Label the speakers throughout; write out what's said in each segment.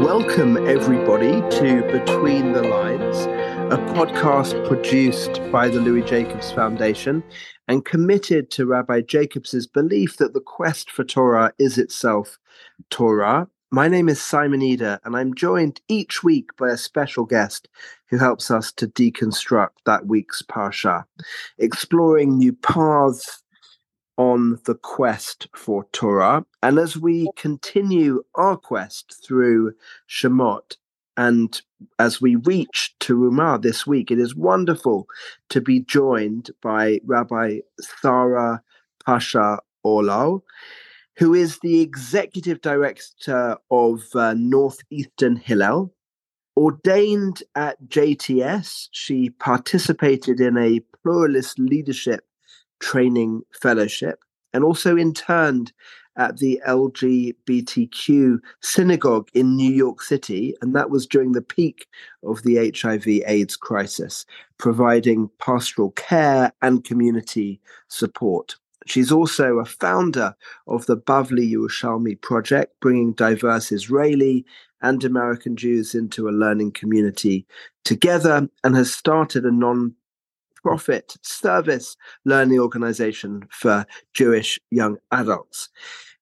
Speaker 1: Welcome, everybody, to Between the Lines, a podcast produced by the Louis Jacobs Foundation and committed to Rabbi Jacobs's belief that the quest for Torah is itself Torah. My name is Simon Eder, and I'm joined each week by a special guest who helps us to deconstruct that week's parsha, exploring new paths on the quest for Torah. And as we continue our quest through Shemot, and as we reach Terumah this week, it is wonderful to be joined by Rabbi Sarah Pasha Orlau, who is the executive director of uh, Northeastern Hillel. Ordained at JTS, she participated in a pluralist leadership training fellowship and also interned at the LGBTQ synagogue in New York City, and that was during the peak of the HIV AIDS crisis, providing pastoral care and community support. She's also a founder of the Bavli Yerushalmi project, bringing diverse Israeli and American Jews into a learning community together, and has started a non profit service learning organization for Jewish young adults.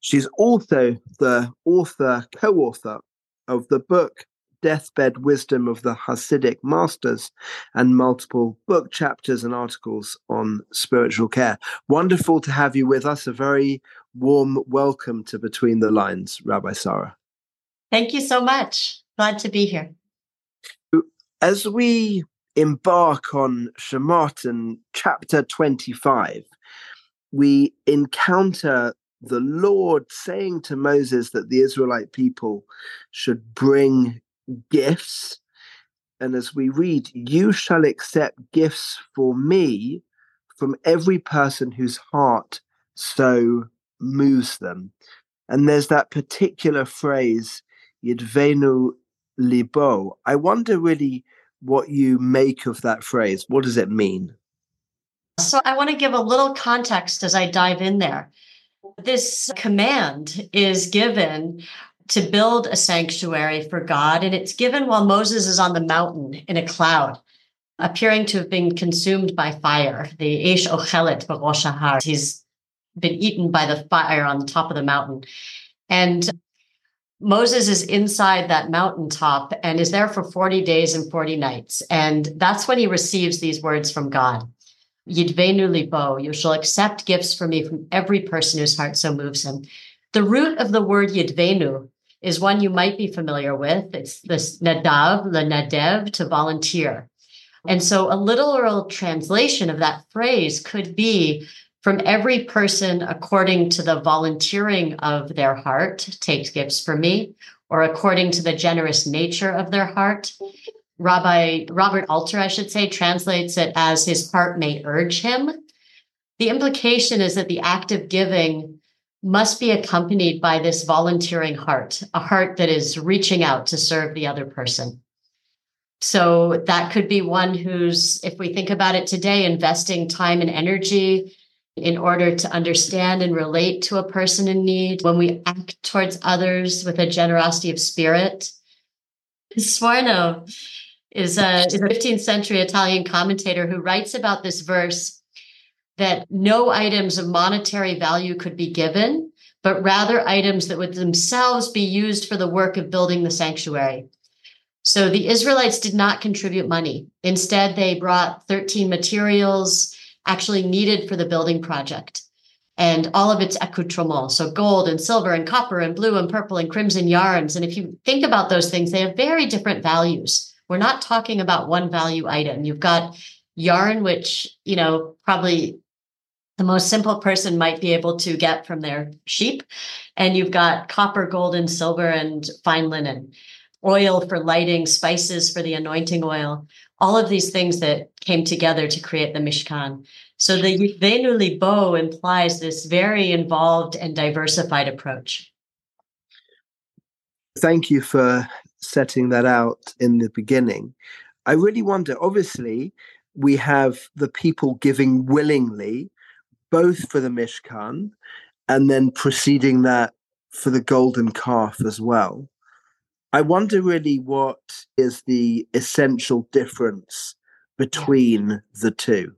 Speaker 1: She's also the author, co author of the book Deathbed Wisdom of the Hasidic Masters and multiple book chapters and articles on spiritual care. Wonderful to have you with us. A very warm welcome to Between the Lines, Rabbi Sara.
Speaker 2: Thank you so much. Glad to be here.
Speaker 1: As we embark on Shemot and chapter 25, we encounter the Lord saying to Moses that the Israelite people should bring gifts. And as we read, you shall accept gifts for me from every person whose heart so moves them. And there's that particular phrase, Yidvenu libo. I wonder really what you make of that phrase. What does it mean?
Speaker 2: So I want to give a little context as I dive in there. This command is given to build a sanctuary for God, and it's given while Moses is on the mountain in a cloud, appearing to have been consumed by fire. The Ish Ochelet Barosh He's been eaten by the fire on the top of the mountain. And Moses is inside that mountaintop and is there for 40 days and 40 nights. And that's when he receives these words from God. Yidvenu libo, you shall accept gifts from me from every person whose heart so moves him. The root of the word yidvenu is one you might be familiar with. It's this nadav, the nadev, to volunteer. And so a literal translation of that phrase could be from every person according to the volunteering of their heart takes gifts for me or according to the generous nature of their heart rabbi robert alter i should say translates it as his heart may urge him the implication is that the act of giving must be accompanied by this volunteering heart a heart that is reaching out to serve the other person so that could be one who's if we think about it today investing time and energy in order to understand and relate to a person in need, when we act towards others with a generosity of spirit. Sforno is a, is a 15th century Italian commentator who writes about this verse that no items of monetary value could be given, but rather items that would themselves be used for the work of building the sanctuary. So the Israelites did not contribute money. Instead, they brought 13 materials actually needed for the building project and all of its accoutrements. So gold and silver and copper and blue and purple and crimson yarns. And if you think about those things, they have very different values. We're not talking about one value item. You've got yarn, which, you know, probably the most simple person might be able to get from their sheep. And you've got copper, gold, and silver and fine linen, oil for lighting, spices for the anointing oil all of these things that came together to create the Mishkan. So Yidvenu Libo implies this very involved and diversified approach.
Speaker 1: Thank you for setting that out in the beginning. I really wonder, obviously, we have the people giving willingly, both for the Mishkan and then preceding that for the golden calf as well. I wonder really what is the essential difference between the two.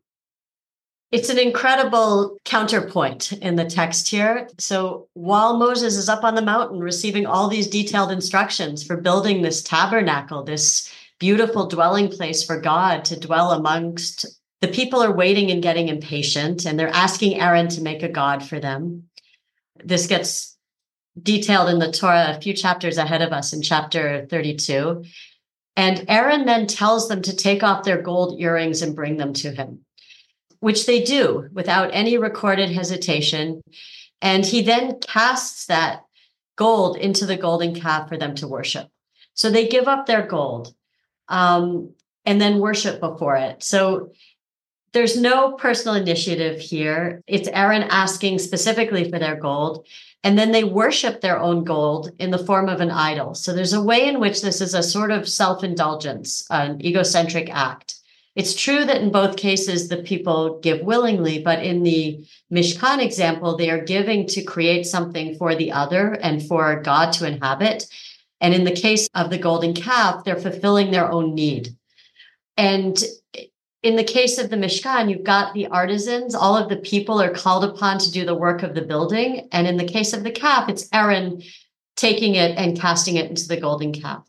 Speaker 2: It's an incredible counterpoint in the text here. So while Moses is up on the mountain receiving all these detailed instructions for building this tabernacle, this beautiful dwelling place for God to dwell amongst, the people are waiting and getting impatient, and they're asking Aaron to make a God for them. This gets detailed in the Torah a few chapters ahead of us in chapter 32. And Aaron then tells them to take off their gold earrings and bring them to him which they do without any recorded hesitation. And he then casts that gold into the golden calf for them to worship. So they give up their gold um, and then worship before it. So there's no personal initiative here. It's Aaron asking specifically for their gold. And then they worship their own gold in the form of an idol. So there's a way in which this is a sort of self indulgence, an egocentric act. It's true that in both cases, the people give willingly, but in the Mishkan example, they are giving to create something for the other and for God to inhabit. And in the case of the golden calf, they're fulfilling their own need. And in the case of the Mishkan, you've got the artisans, all of the people are called upon to do the work of the building. And in the case of the calf, it's Aaron taking it and casting it into the golden calf.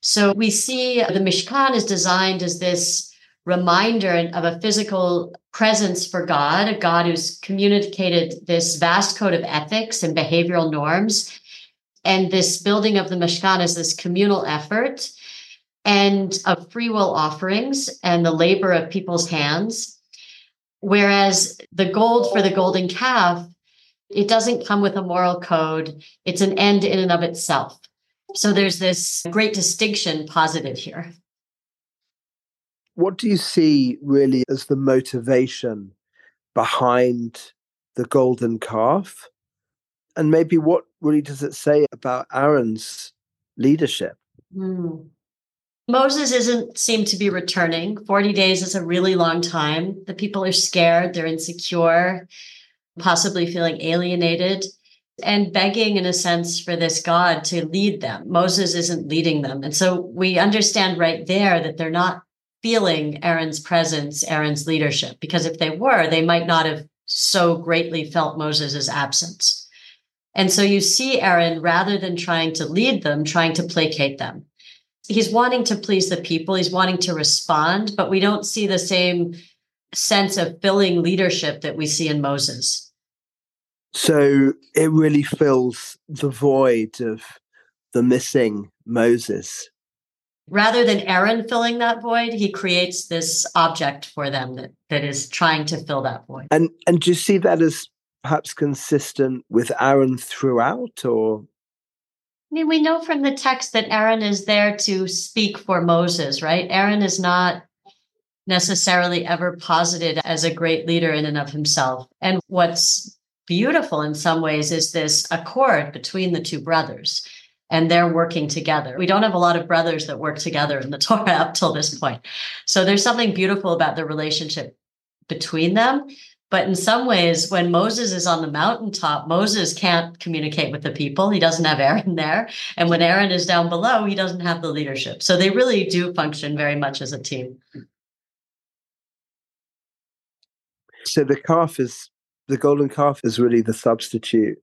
Speaker 2: So we see the Mishkan is designed as this reminder of a physical presence for God, a God who's communicated this vast code of ethics and behavioral norms. And this building of the Mishkan is this communal effort and of free will offerings and the labor of people's hands. Whereas the gold for the golden calf, it doesn't come with a moral code, it's an end in and of itself. So there's this great distinction posited here.
Speaker 1: What do you see really as the motivation behind the golden calf? And maybe what really does it say about Aaron's leadership?
Speaker 2: Mm. Moses isn't seem to be returning. 40 days is a really long time. The people are scared, they're insecure, possibly feeling alienated and begging in a sense for this God to lead them. Moses isn't leading them. And so we understand right there that they're not feeling Aaron's presence, Aaron's leadership, because if they were, they might not have so greatly felt Moses' absence. And so you see Aaron, rather than trying to lead them, trying to placate them. He's wanting to please the people, he's wanting to respond, but we don't see the same sense of filling leadership that we see in Moses.
Speaker 1: So it really fills the void of the missing Moses
Speaker 2: rather than Aaron filling that void, he creates this object for them that, that is trying to fill that void.
Speaker 1: And and do you see that as perhaps consistent with Aaron throughout or
Speaker 2: I mean, we know from the text that Aaron is there to speak for Moses, right? Aaron is not necessarily ever posited as a great leader in and of himself. And what's beautiful in some ways is this accord between the two brothers and they're working together. We don't have a lot of brothers that work together in the Torah up till this point. So there's something beautiful about the relationship between them. But in some ways, when Moses is on the mountaintop, Moses can't communicate with the people. He doesn't have Aaron there. And when Aaron is down below, he doesn't have the leadership. So they really do function very much as a team.
Speaker 1: So the calf is the golden calf is really the substitute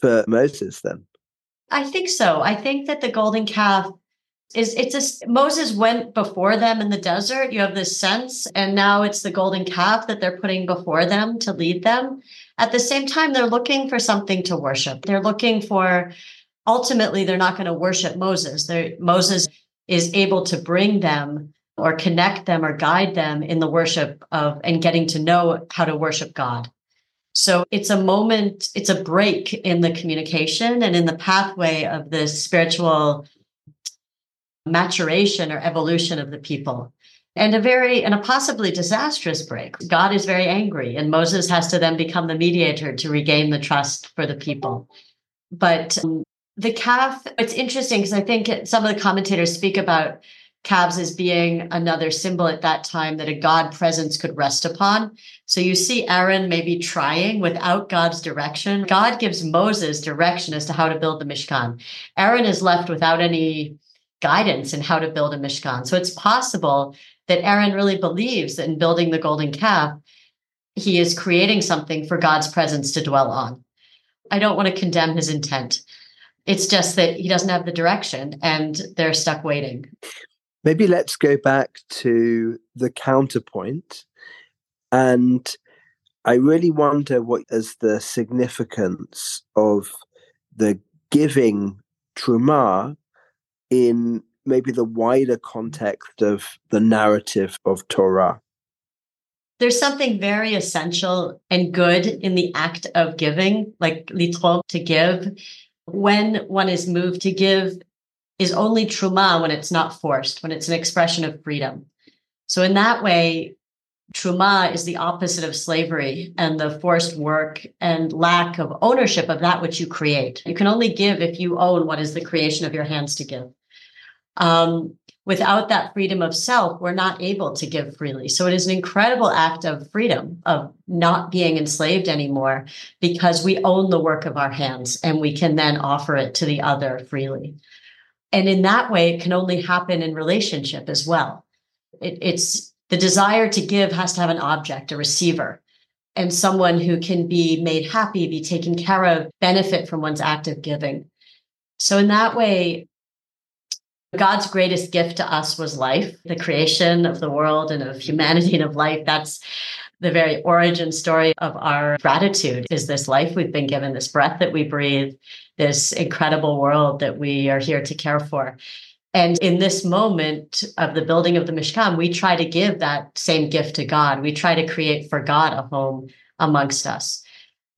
Speaker 1: for Moses then.
Speaker 2: I think so. I think that the golden calf is it's a, Moses went before them in the desert. You have this sense, and now it's the golden calf that they're putting before them to lead them. At the same time, they're looking for something to worship. They're looking for ultimately they're not going to worship Moses. They're, Moses is able to bring them or connect them or guide them in the worship of and getting to know how to worship God. So it's a moment, it's a break in the communication and in the pathway of the spiritual maturation or evolution of the people. And a very, and a possibly disastrous break. God is very angry, and Moses has to then become the mediator to regain the trust for the people. But um, the calf, it's interesting because I think some of the commentators speak about calves as being another symbol at that time that a God presence could rest upon. So you see Aaron maybe trying without God's direction. God gives Moses direction as to how to build the Mishkan. Aaron is left without any guidance in how to build a Mishkan. So it's possible that Aaron really believes that in building the golden calf, he is creating something for God's presence to dwell on. I don't want to condemn his intent. It's just that he doesn't have the direction and they're stuck waiting.
Speaker 1: Maybe let's go back to the counterpoint. And I really wonder what is the significance of the giving truma in maybe the wider context of the narrative of Torah.
Speaker 2: There's something very essential and good in the act of giving, like litrom, to give. When one is moved to give, is only truma when it's not forced, when it's an expression of freedom. So in that way, truma is the opposite of slavery and the forced work and lack of ownership of that which you create. You can only give if you own what is the creation of your hands to give. Um, without that freedom of self, we're not able to give freely. So it is an incredible act of freedom, of not being enslaved anymore, because we own the work of our hands and we can then offer it to the other freely. And in that way, it can only happen in relationship as well. It, it's the desire to give has to have an object, a receiver, and someone who can be made happy, be taken care of, benefit from one's act of giving. So, in that way, God's greatest gift to us was life, the creation of the world and of humanity and of life. That's the very origin story of our gratitude is this life we've been given, this breath that we breathe, this incredible world that we are here to care for. And in this moment of the building of the Mishkan, we try to give that same gift to God. We try to create for God a home amongst us.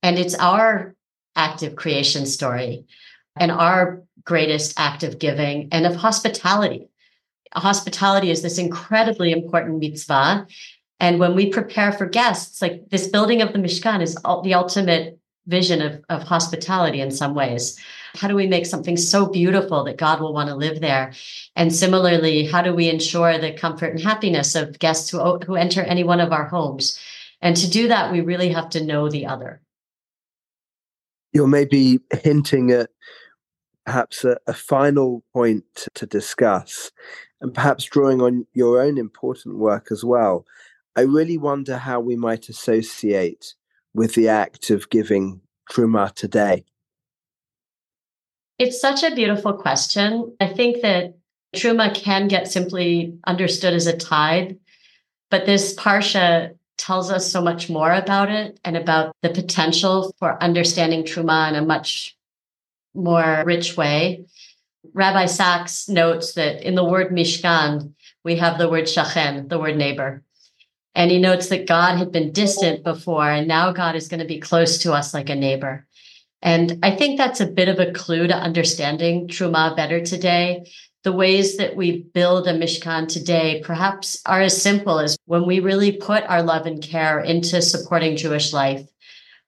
Speaker 2: And it's our active creation story and our greatest act of giving and of hospitality. Hospitality is this incredibly important mitzvah. And when we prepare for guests, like this building of the Mishkan is the ultimate vision of, of hospitality in some ways. How do we make something so beautiful that God will want to live there? And similarly, how do we ensure the comfort and happiness of guests who, who enter any one of our homes? And to do that, we really have to know the other.
Speaker 1: You're maybe hinting at perhaps a, a final point to discuss, and perhaps drawing on your own important work as well. I really wonder how we might associate with the act of giving Truma today?
Speaker 2: It's such a beautiful question. I think that Truma can get simply understood as a tithe, but this Parsha tells us so much more about it and about the potential for understanding Truma in a much more rich way. Rabbi Sacks notes that in the word Mishkan, we have the word shachen, the word neighbor. And he notes that God had been distant before, and now God is going to be close to us like a neighbor. And I think that's a bit of a clue to understanding Truma better today. The ways that we build a Mishkan today perhaps are as simple as when we really put our love and care into supporting Jewish life,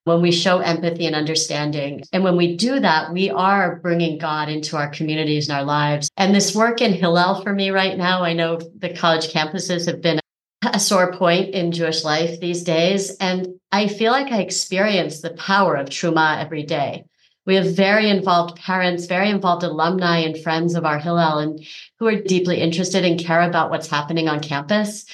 Speaker 2: when we show empathy and understanding. And when we do that, we are bringing God into our communities and our lives. And this work in Hillel for me right now, I know the college campuses have been a sore point in Jewish life these days. And I feel like I experience the power of Truma every day. We have very involved parents, very involved alumni and friends of our Hillel and who are deeply interested and care about what's happening on campus.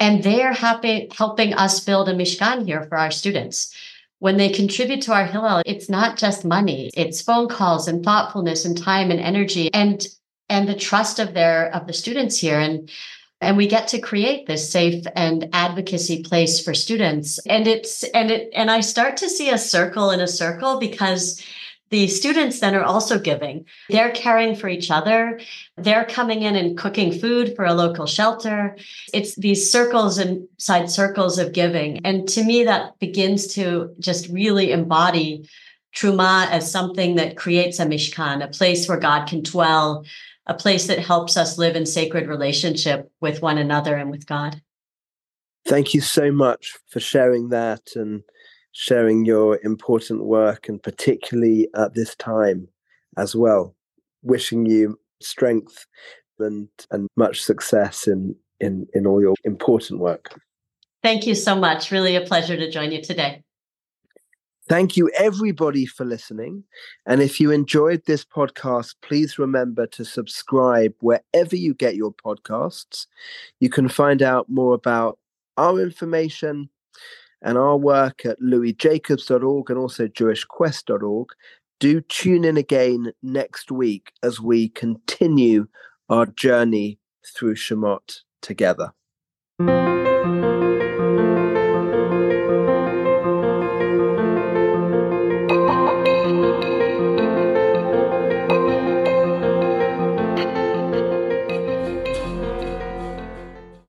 Speaker 2: And they are happy helping us build a Mishkan here for our students. When they contribute to our Hillel, it's not just money, it's phone calls and thoughtfulness and time and energy and and the trust of their of the students here. And and we get to create this safe and advocacy place for students and it's and it and i start to see a circle in a circle because the students then are also giving. They're caring for each other. They're coming in and cooking food for a local shelter. It's these circles and side circles of giving. And to me that begins to just really embody truma as something that creates a mishkan a place where god can dwell a place that helps us live in sacred relationship with one another and with God.
Speaker 1: Thank you so much for sharing that and sharing your important work, and particularly at this time as well. Wishing you strength and, and much success in, in, in all your important work.
Speaker 2: Thank you so much. Really a pleasure to join you today.
Speaker 1: Thank you, everybody, for listening. And if you enjoyed this podcast, please remember to subscribe wherever you get your podcasts. You can find out more about our information and our work at louisjacobs.org and also jewishquest.org. Do tune in again next week as we continue our journey through Shemot together.